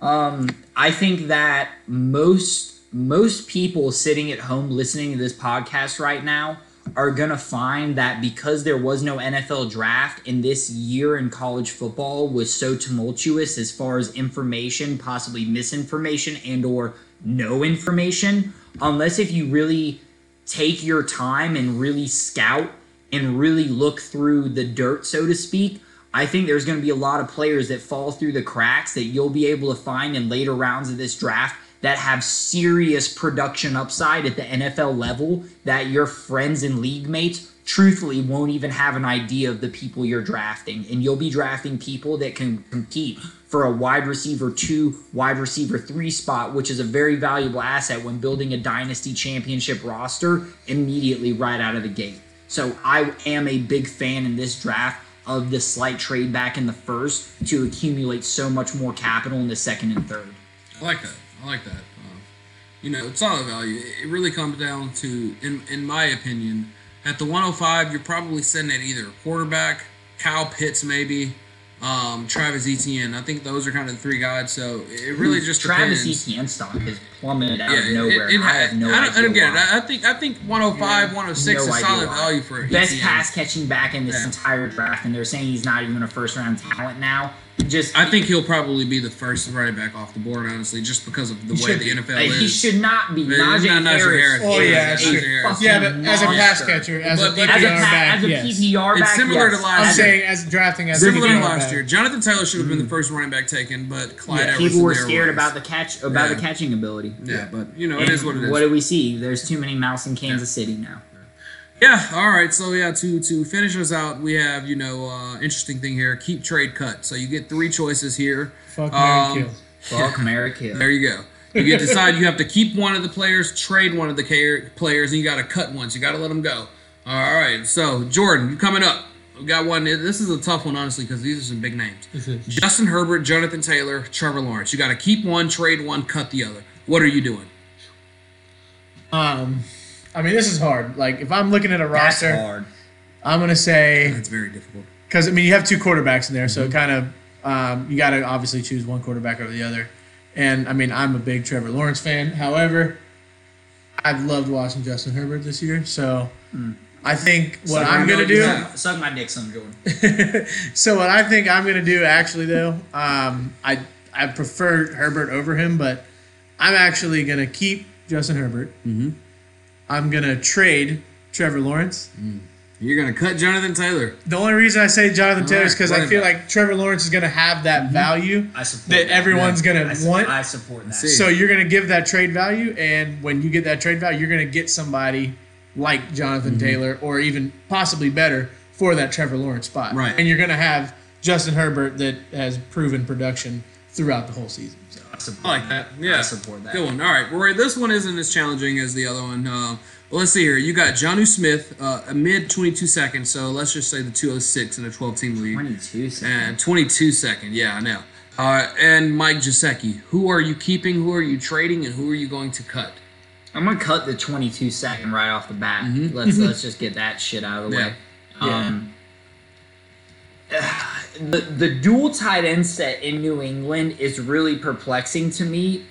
Um, i think that most most people sitting at home listening to this podcast right now are gonna find that because there was no NFL draft and this year in college football was so tumultuous as far as information, possibly misinformation and or no information, unless if you really take your time and really scout and really look through the dirt, so to speak, I think there's going to be a lot of players that fall through the cracks that you'll be able to find in later rounds of this draft that have serious production upside at the NFL level that your friends and league mates truthfully won't even have an idea of the people you're drafting. And you'll be drafting people that can compete for a wide receiver two, wide receiver three spot, which is a very valuable asset when building a dynasty championship roster immediately right out of the gate. So I am a big fan in this draft of the slight trade back in the first to accumulate so much more capital in the second and third. I like that. I like that. Uh, you know, it's solid value. It really comes down to, in in my opinion, at the 105, you're probably sitting at either quarterback, Kyle Pitts maybe, um, Travis Etienne. I think those are kind of the three guys. So it really just Travis depends. Etienne stock has plummeted out Yeah, of it- nowhere. it- and I have no I don't, I idea don't get why. I, I think I think 105, 106 No is solid why. value for Best Etienne. pass catching back in this Yeah. entire draft, and they're saying he's not even a first round talent now. Just I think he'll probably be the first running back off the board, honestly, just because of the way the be. NFL uh, is. he should not be. Najee not Harris. Harris. Oh, yeah, sure. fucking Yeah, but as a pass catcher, as a But- but PPR as a, back, as a yes. PPR It's similar yes. to last I'm year. saying as drafting as Similar a to last back. year, Jonathan Taylor should have been the first running back taken, but Clyde Yeah. People were scared was. about the catch, about Yeah. the catching ability. Yeah, but you know it And is what it is. What do we see? There's too many mouse in Kansas City now. Yeah. All right. So yeah, to to finish us out, we have you know uh, interesting thing here. Keep trade cut. So you get three choices here. Fuck Mary Um, Kill. Fuck Mary Kill. There you go. You get to decide. You have to keep one of the players, trade one of the ca- players, and you got to cut ones. You got to let them go. All right. So Jordan, you coming up? We got one. This is a tough one, honestly, because these are some big names. Justin Herbert, Jonathan Taylor, Trevor Lawrence. You got to keep one, trade one, cut the other. What are you doing? Um, I mean, this is hard. Like, if I'm looking at a That's roster, hard. I'm gonna say That's very difficult. because I mean, you have two quarterbacks in there, so it Mm-hmm. kind of um, you got to obviously choose one quarterback over the other. And I mean, I'm a big Trevor Lawrence fan. However, I've loved watching Justin Herbert this year, so I think what Suck I'm gonna dick, do. Suck, suck my dick, son Jordan. so what I think I'm gonna do actually though, um, I I prefer Herbert over him, but I'm actually gonna keep Justin Herbert. Mm-hmm. I'm gonna trade Trevor Lawrence. You're gonna cut Jonathan Taylor. The only reason I say Jonathan Taylor is because I feel like Trevor Lawrence is gonna have that value I support that everyone's I, gonna su- want. I support that. So you're gonna give that trade value, and when you get that trade value, you're gonna get somebody like Jonathan Mm-hmm. Taylor, or even possibly better for that Trevor Lawrence spot. Right. And you're gonna have Justin Herbert that has proven production throughout the whole season. So. I support I like that. Yeah. I support that. Good one. All right, Rory. This one isn't as challenging as the other one. Uh, well, let's see here. You got Jonnu Smith, uh, a mid 22 second. So let's just say the 206 in a 12 team league. 22 seconds. 22 second. Yeah, I know. Uh, and Mike Gesicki. Who are you keeping? Who are you trading? And who are you going to cut? I'm gonna cut the 22 second right off the bat. Let's let's just get that shit out of the Yeah. way. Um, the the dual tight end set in New England is really perplexing to me.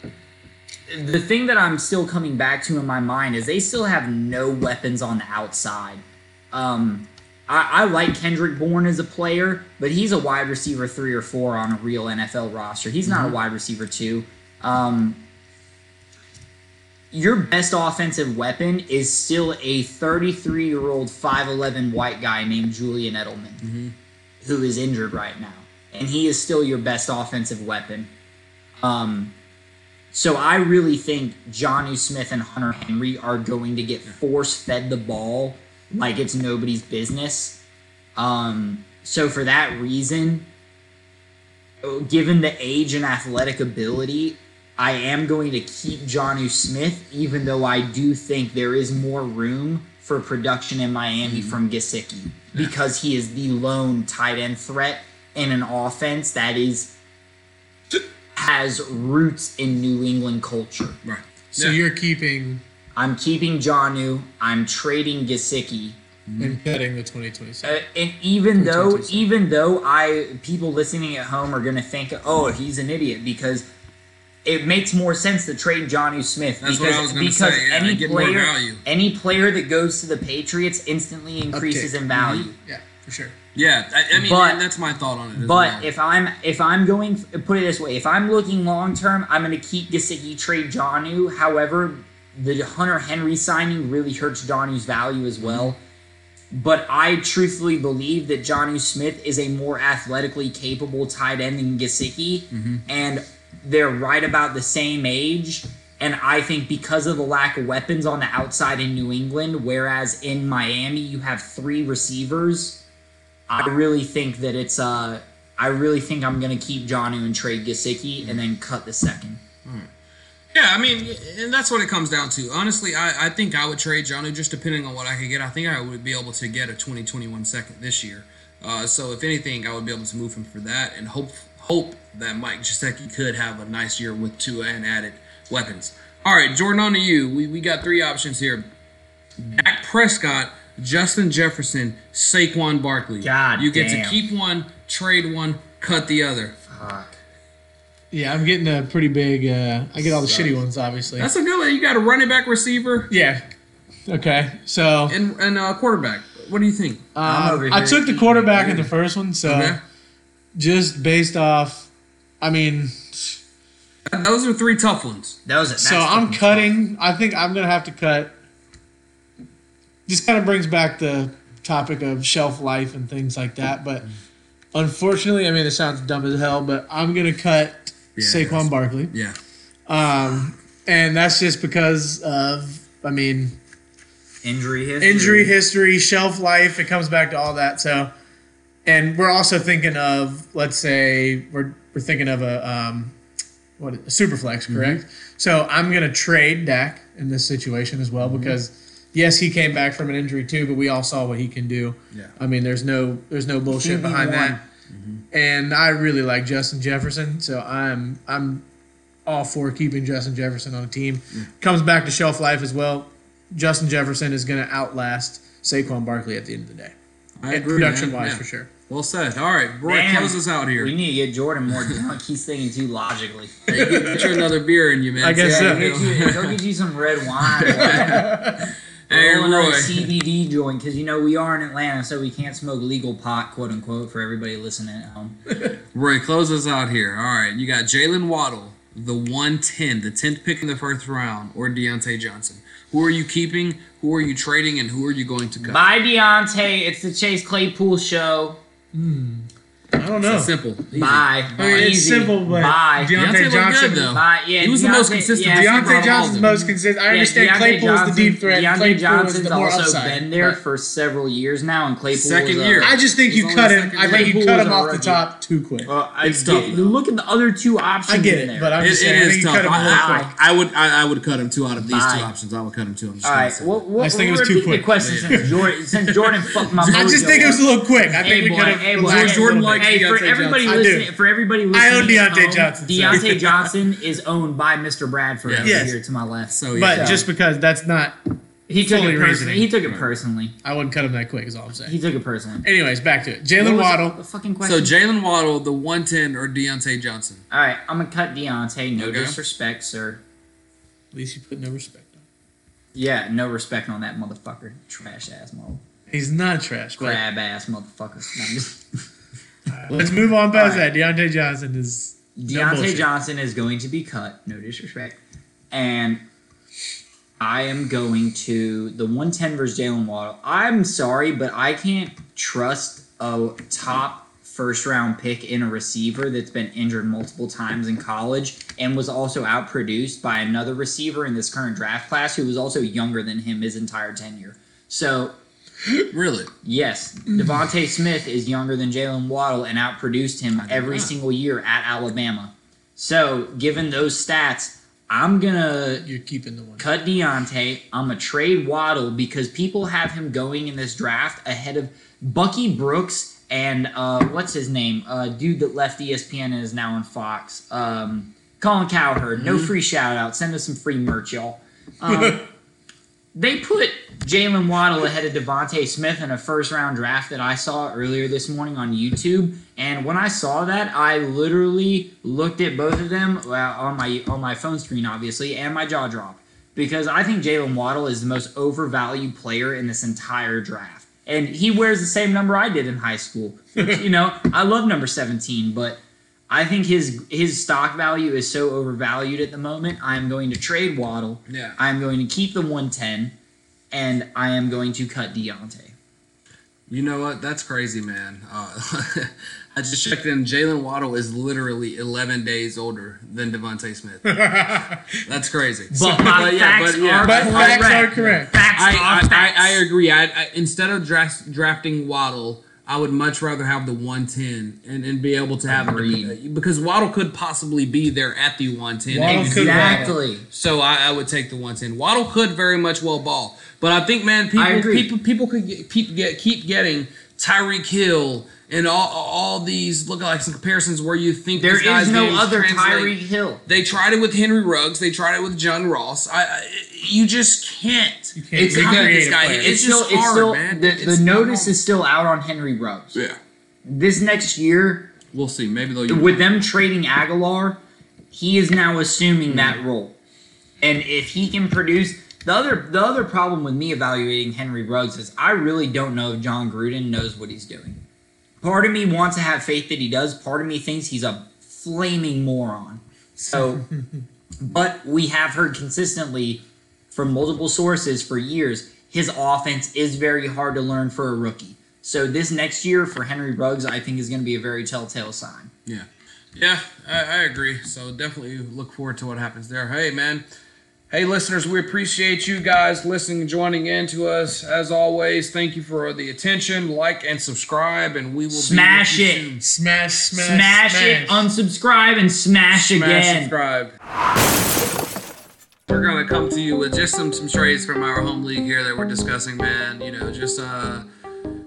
The thing that I'm still coming back to in my mind is they still have no weapons on the outside. Um, I, I like Kendrick Bourne as a player, but he's a wide receiver three or four on a real NFL roster. He's not a wide receiver two. Um, your best offensive weapon is still a 33 year old 5'11 white guy named Julian Edelman, who is injured right now. And he is still your best offensive weapon. Um, so I really think Johnny Smith and Hunter Henry are going to get force fed the ball like it's nobody's business. Um, so for that reason, given the age and athletic ability, I am going to keep Johnny Smith, even though I do think there is more room for production in Miami from Gesicki because he is the lone tight end threat in an offense that is has roots in New England culture. Right. So Yeah. you're keeping I'm keeping Jonnu. I'm trading Gesicki. and cutting the 2027. Uh, and even though, even though I people listening at home are gonna think, oh, he's an idiot because it makes more sense to trade Johnny Smith That's because what I was because say, yeah, any get more player value. any player that goes to the Patriots instantly increases in mm-hmm. value. yeah, for sure. Yeah. I, I mean, But- that's my thought on it. But well. if I'm if I'm going put it this way, if I'm looking long term, I'm going to keep Gesicki trade Jonnu. However, the Hunter Henry signing really hurts Johnny's value as well. Mm-hmm. But I truthfully believe that Johnny Smith is a more athletically capable tight end than Gesicki, mm-hmm. and they're right about the same age. And I think because of the lack of weapons on the outside in New England, whereas in Miami you have three receivers, I really think that it's uh I really think I'm gonna keep Johnny and trade Gesicki and then cut the second. Yeah, I mean, and that's what it comes down to. Honestly, I, I think I would trade Jonnu just depending on what I could get. I think I would be able to get a 2021 second this year. Uh, so if anything, I would be able to move him for that and hope hope that Mike Gesicki could have a nice year with two and added weapons. All right, Jordan, on to you. We, we got three options here. Dak Prescott, Justin Jefferson, Saquon Barkley. God You get damn. to keep one, trade one, cut the other. Fuck. Yeah, I'm getting a pretty big. Uh, I get all the shitty ones, obviously. That's a good one. You got a running back receiver yeah. Okay, so and, and a quarterback. What do you think? I'm um, I took the quarterback in the first one, so Okay. just based off. I mean, Those are three tough ones. That was it. so I'm cutting. I think I'm gonna have to cut. Just kind of brings back the topic of shelf life and things like that, but unfortunately, I mean, it sounds dumb as hell, but I'm gonna cut Yeah, Saquon. Barkley. Yeah. Um, and that's just because of, I mean, injury history. injury history, shelf life. It comes back to all that. So, and we're also thinking of, let's say, we're we're thinking of a um, what a super flex, correct? Mm-hmm. So I'm gonna trade Dak in this situation as well mm-hmm. because yes, he came back from an injury too, but we all saw what he can do. Yeah. I mean, there's no there's no bullshit behind that. Mm-hmm. And I really like Justin Jefferson, so I'm I'm all for keeping Justin Jefferson on the team. Mm. Comes back to shelf life as well. Justin Jefferson is going to outlast Saquon Barkley at the end of the day, I agree. production man. wise Yeah. for sure. Well said. All right, Roy, Damn. close us out here. We need to get Jordan more drunk. He's thinking too logically. Hey, get, get you another beer in you, man. I guess See so. how Go you get you, go get you some red wine. Hey, Roll another Roy. CBD joint because you know we are in Atlanta, so we can't smoke legal pot, quote unquote, for everybody listening at home. Roy, close us out here. All right, you got Jalen Waddle, the 110, the 10th pick in the first round, or Diontae Johnson. Who are you keeping? Who are you trading? And who are you going to cut? Bye, Diontae. It's the Chase Claypool show. 嗯。I don't know. It's simple. Easy. Bye. I mean, it's Easy. simple, but Bye. Diontae Diontae Johnson. good, though. Bye. Yeah, He was the most consistent yeah, receiver out of Diontae Johnson's of most consistent. I Yeah, understand Diontae Claypool is the deep threat. Diontae Claypool is Johnson's the more also upside. been there but for several years now, and Claypool Second was a- year. I just think you cut him. I think you cut him off the top too quick. It's tough, though. Look at the other two options. I get it, but I'm just saying. I is think you tough. cut him a I, I, would I, I would cut him two out of these two options. I would cut him two. I'm just All gonna right, say well, that. well, I just think it was too quick. Question since Jordan, fucked my. I just mojo think it up. was a little quick. I think we could have. hey, boy, relaxed hey, Jordan likes Hey, for everybody Johnson. Listening, for everybody listening, I listening, own at Diontae home, Johnson, so- Diontae Johnson is owned by Mr. Bradford Yeah. over Yes. here to my left. So yeah. But just because that's not, he took it personally. He took it personally. I wouldn't cut him that quick. Is all I'm saying. He took it personally. Anyways, back to it. What Jalen Waddle. The fucking question. so question. Jalen Waddle, the 110, or Diontae Johnson. All right, I'm gonna cut Diontae. No Okay. disrespect, sir. At least you put no respect on. Yeah, no respect on that motherfucker. Trash ass mother, He's not trash. But crab ass motherfucker. I'm let's move on past right. that. Diontae Johnson is Diontae bullshit. Johnson is going to be cut. No disrespect. And I am going to the 110 versus Jalen Waddle. I'm sorry, but I can't trust a top first round pick in a receiver that's been injured multiple times in college and was also outproduced by another receiver in this current draft class who was also younger than him his entire tenure. So Really? Yes, DeVonta Smith is younger than Jalen Waddle and outproduced him every single year at Alabama. So, given those stats, I'm gonna You're keeping the one. cut Diontae. I'm gonna trade Waddle because people have him going in this draft ahead of Bucky Brooks and uh, what's his name? Uh, dude that left ESPN and is now on Fox. Um, Colin Cowherd. No free shout out. Send us some free merch, y'all. Um, they put Jalen Waddle ahead of DeVonta Smith in a first round draft that I saw earlier this morning on YouTube. And when I saw that, I literally looked at both of them well, on my on my phone screen, obviously, and my jaw dropped because I think Jalen Waddle is the most overvalued player in this entire draft. And he wears the same number I did in high school. You know, I love number 17, but I think his his stock value is so overvalued at the moment. I'm going to trade Waddle. Yeah. I'm going to keep the 110, and I am going to cut Diontae. You know what? That's crazy, man. Uh, I just checked in. Jalen Waddle is literally 11 days older than DeVonta Smith. That's crazy. But my But yeah, facts but yeah. are But correct. facts are correct. Facts I, are I, I, facts. I agree. I, I instead of draft, drafting Waddle, I would much rather have the 110 and, and be able to have Agreed. because Waddle could possibly be there at the 110. Waddle Exactly. So I, I would take the 110. Waddle could very much well ball, but I think man, people people people could get, keep get keep getting Tyreek Hill and all all these lookalikes and comparisons where you think There these guys' is no other translate. Tyreek Hill. They tried it with Henry Ruggs. They tried it with John Ross. I, I you just can't. You can't It's recreate this guy- player. it's It's, still, just it's hard, still man. the, It's the notice normal. is still out on Henry Ruggs. Yeah, This next year, we'll see. Maybe they'll use with them trading Agholor, he is now assuming that mm-hmm. role. And if he can produce the other the other problem with me evaluating Henry Ruggs is I really don't know if Jon Gruden knows what he's doing. Part of me wants to have faith that he does. Part of me thinks he's a flaming moron. So, but we have heard consistently from multiple sources for years his offense is very hard to learn for a rookie. So this next year for Henry Ruggs, I think is going to be a very telltale sign. Yeah, yeah, I, I agree. So definitely look forward to what happens there. Hey, man. Hey, listeners, we appreciate you guys listening and joining in to us. As always, thank you for the attention. Like and subscribe, and we will Smash be with it. you soon. Smash, smash, Smash, it, unsubscribe, and smash, Smash again. subscribe. We're gonna come to you with just some some trades from our home league here that we're discussing, man. You know, just uh,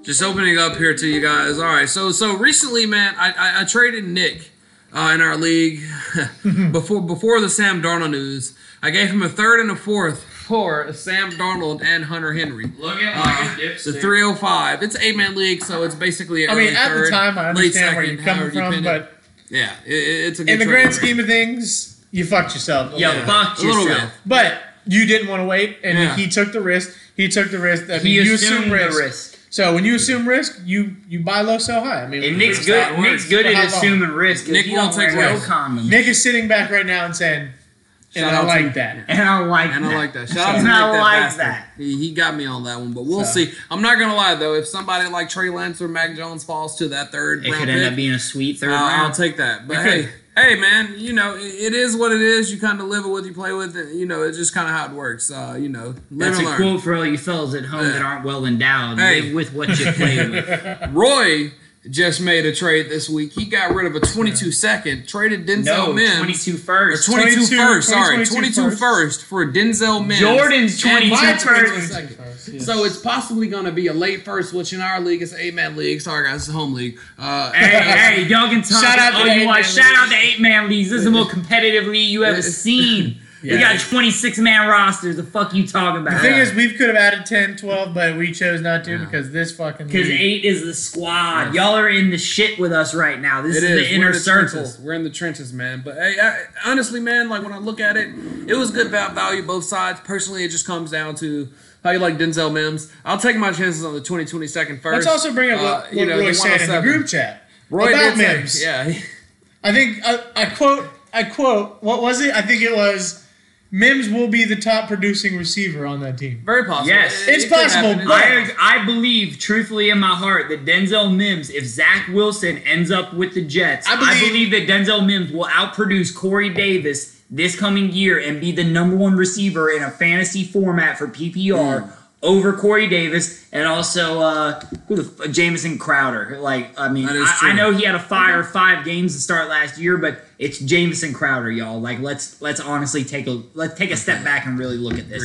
just opening up here to you guys. All right, so so recently, man, I I, I traded Nick uh, in our league before before the Sam Darnold news. I gave him a third and a fourth for Sam Darnold and Hunter Henry. Look at Uh, the 305. It's an eight man league, so it's basically. I mean, at third, the time, I late understand where you're coming however you from, but yeah, it, it's a good in the grand scheme of things, you fucked yourself. a Yo, little bit. fuck a little yourself. bit. But you didn't want to wait, and Yeah. he took the risk. He took the risk. I mean, He you assumed assume the risk. risk. So when you assume risk, you you buy low, sell high. I mean, And Nick's good. how it works. Nick's good at assuming risk. 'cause Nick won't take no risks. Nick is sitting back right now and saying, and Shout I out to- like that. and I like And that. I like that. Shout out to And Nick, I that like bastard. that. He, he got me on that one, but we'll So. see. I'm not gonna lie though, if somebody like Trey Lance or Mac Jones falls to that third It could pick, end up being a sweet third I'll round. take that. But hey, hey man, you know it, it is what it is. You kind of live it with, what you play with it. You know, it's just kind of how it works. Uh, you know, That's and a learn. quote for all you fellas at home Yeah. that aren't well endowed. Hey. Live with what you play with. Roy just made a trade this week. He got rid of a 22 second, traded Denzel No, Mims. 22 Or first. 22 22 first, sorry, 22 22 first. first for Denzel Mims. Jordan's And 22 my first. 22 second. So it's possibly going to be a late first, which in our league is an eight man league. Sorry guys, it's a home league. Uh, Hey, hey, y'all can talk. Shout out to oh, you eight want- shout out leagues. to eight man leagues. This is the most competitive league you ever Yeah. We Yeah. got 26 man rosters. The fuck you talking about? The thing is, we could have added 10, 12, but we chose not to Yeah. because this fucking. Because eight is the squad. Yeah. Y'all are in the shit with us right now. This It is, is. the We're inner in the circle. Trenches. We're in the trenches, man. But hey, I, honestly, man, like when I look at it, it was good val- value both sides. Personally, it just comes down to how you like Denzel Mims. I'll take my chances on the 2022nd first. Let's also bring up what, Uh, what you know, Roy the said in the group chat Roy about did say- Mims. yeah. I think I, I quote. I quote. What was it? I think it was. Mims will be the top producing receiver on that team. Very possible. Yes. It's could possible, but- I, I believe, truthfully, in my heart, that Denzel Mims, if Zach Wilson ends up with the Jets, I I believe- believe, that Denzel Mims will outproduce Corey Davis this coming year and be the number one receiver in a fantasy format for PPR. Hmm. Over Corey Davis and also uh, who the f- Jamison Crowder. Like I mean, I. I know he had a fire five games to start last year, but it's Jamison Crowder, y'all. Like let's let's honestly take a let's take a step back and really look at this.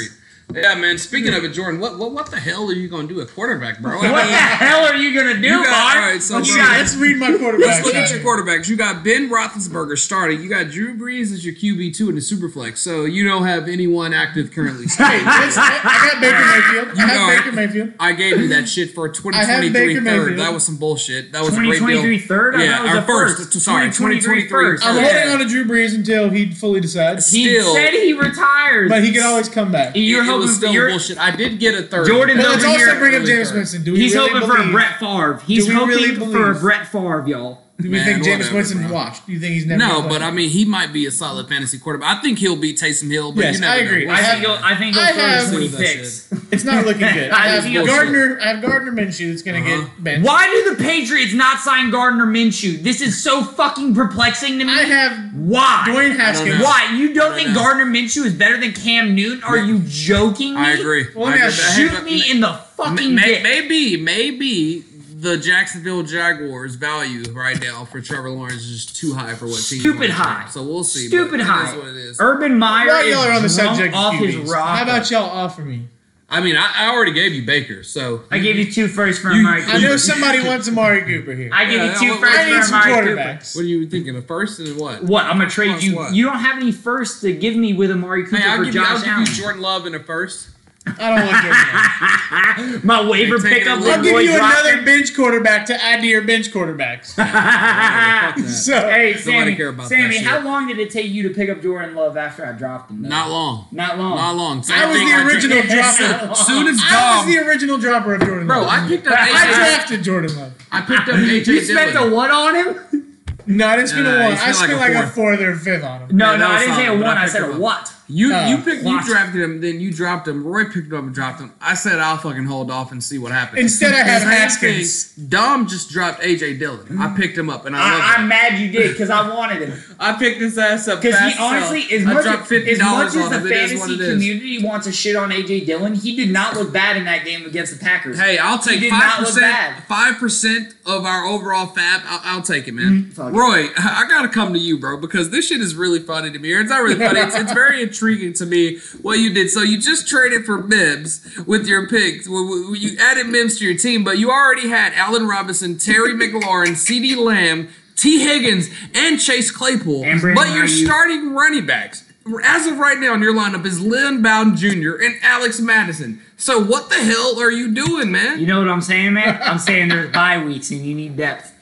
Agreed. Yeah, man. Speaking of it, Jordan, what what, what the hell are you gonna do at quarterback, bro? What the hell are you gonna do, You got- Mark? all right, so you bro, got Let's read my quarterback. Let's look at your quarterbacks. You got Ben Roethlisberger starting. You got Drew Brees as your QB two in the Superflex. So you don't have anyone active currently. Hey, starting. let's- I got Baker Mayfield. I You have are- Baker Mayfield. I gave you that shit for a 2023 third. That was some bullshit. That was a great 2023 deal. third? Yeah, thought was our a first. first. Sorry, 2023 2023 I'm Yeah. holding on to Drew Brees until he fully decides, He Still- said he retires. but he can always come back. You're hoping was still your bullshit. I did get a third. Jordan But let's also here- bring up Jameis. Winston. Do we He's really hoping for a Brett Favre. He's hoping really for a Brett Favre, y'all. Do we Man, think Jameis whatever, Winston bro. washed? Do you think he's never? No, but I mean, he might be a solid fantasy quarterback. I think he'll beat Taysom Hill. But Yes, you never I agree. We'll I I have- think he'll, I think he'll I throw have- 20 picks. it's not looking good. I I have think Gardner. I have Gardner Minshew that's going to Uh-huh. get benched. Why do the Patriots not sign Gardner Minshew? This is so fucking perplexing to me. I have Why? Dwayne Haskins. Why? You don't don't think know. Gardner Minshew is better than Cam Newton? Are you joking me? I agree. Well, I let me agree. ask- But hey, Shoot me in the fucking may, dick. maybe, maybe the Jacksonville Jaguars value right now for Trevor Lawrence is just too high for what team. Stupid high. So we'll see. Stupid high. is what it is. Urban Meyer While is y'all are on the subject off his QBs, rocker. how about y'all offer me? I mean, I, I already gave you Baker, so I gave you two first for You- Amari I know somebody wants Amari Cooper here. I give Yeah, you two what- first I need for some Amari Cooper. quarterbacks. what are you thinking? A first and what? What? I'm gonna trade Plus you. what? You don't have any first to give me with Amari Cooper Hey, I'll for give, you, I'll give you Jordan Love in a first. I don't want Jordan. My waiver pickup a with I'll give Roy you another Droppin. bench quarterback to add to your bench quarterbacks. So Hey, Sammy. care about that Sammy, shit. how long did it take you to pick up Jordan Love after I dropped him? though? Not long. Not long. Not long. Same I was thing the I original dropper. As soon as I Dom, was the original dropper of Jordan bro, Love. I picked up I drafted Jordan Love. I picked up AJ You spent a what on him? No, I didn't spend Nah, a one. I spent like spent a like a fourth. fourth or fifth on him. No, Yeah, no, I didn't say a one. I I said a what? You Oh, you picked you drafted him, then you dropped him. Roy picked him up and dropped him. I said I'll fucking hold off and see what happens. Instead, I have Haskins. thing, Dom just dropped AJ Dillon. I picked him up and I love I, I'm him. mad you did because I wanted him. I picked his ass up Because he honestly, as as much, fifty as, much as the him. It is what fantasy community wants to shit on AJ Dillon, he did not look bad in that game against the Packers. Hey, I'll take five percent. Five percent of our overall fab. I'll, I'll take it, man. Mm, it. Roy, I gotta come to you, bro, because this shit is really funny to me. It's not really funny. It's, it's very intriguing to me what you did. So you just traded for Mims with your picks. You added Mims to your team, but you already had Allen Robinson, Terry McLaurin, CeeDee Lamb, Tee Higgins, and Chase Claypool. And but your Aiyuk. starting running backs. As of right now in your lineup is Lynn Bowden Jr. and Alex Mattison. So what the hell are you doing, man? You know what I'm saying, man? I'm saying there's bye weeks and you need depth.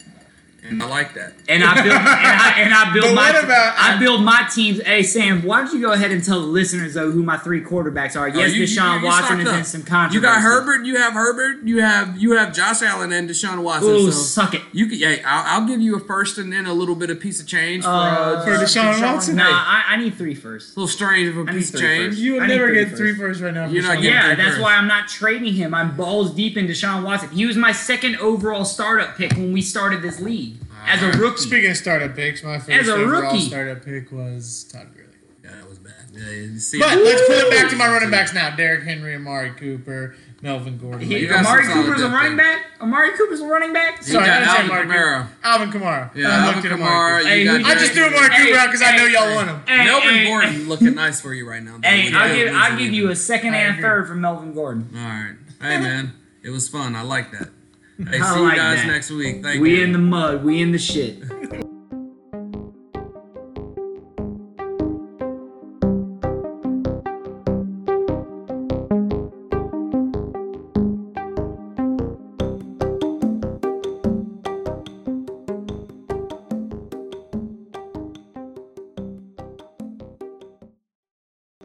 And I like that. And I build and I, and I build my what about- I build my teams. Hey Sam, why don't you go ahead and tell the listeners though who my three quarterbacks are? Yes, Oh, you- you- Deshaun you Watson stocked is in some controversy. You got Herbert. You have Herbert. You have you have Josh Allen and Deshaun Watson. Ooh, so suck it. you can, Hey, I'll, I'll give you a first and then a little bit of piece of change for, uh, Uh, For Deshaun Watson? Nah, Hey, I, I need three first. a little strange of a I need piece of change. first. You would I never three get three first. first right now. You're not Deshaun getting Yeah, that's first. why I'm not trading him. I'm balls deep in Deshaun Watson. He was my second overall startup pick when we started this league as a rookie. Speaking of startup picks, my first As a overall rookie. startup pick was Todd Gurley. Yeah, that was bad. Yeah, you see, But let's pull it back to my running backs now: Derrick Henry, Amari Cooper, Melvin Gordon. He- You got Amari some solid Cooper's a running back. Amari Cooper's a running back. You Sorry, got I didn't say Alvin Amari Kamara. Cooper. Alvin Kamara. Yeah, I Alvin looked at Amari Kamara. Cooper. Hey, got I just threw Derrick Amari Hey, Cooper out because I know y'all want him. Hey, Melvin hey, Gordon looking nice for you right now. though, Hey, I'll give I'll give you a second and agree. third from Melvin Gordon. All right. Hey man, it was fun. I like that. Hey, I see like you guys that. next week. Thank we you. in the mud. We in the shit.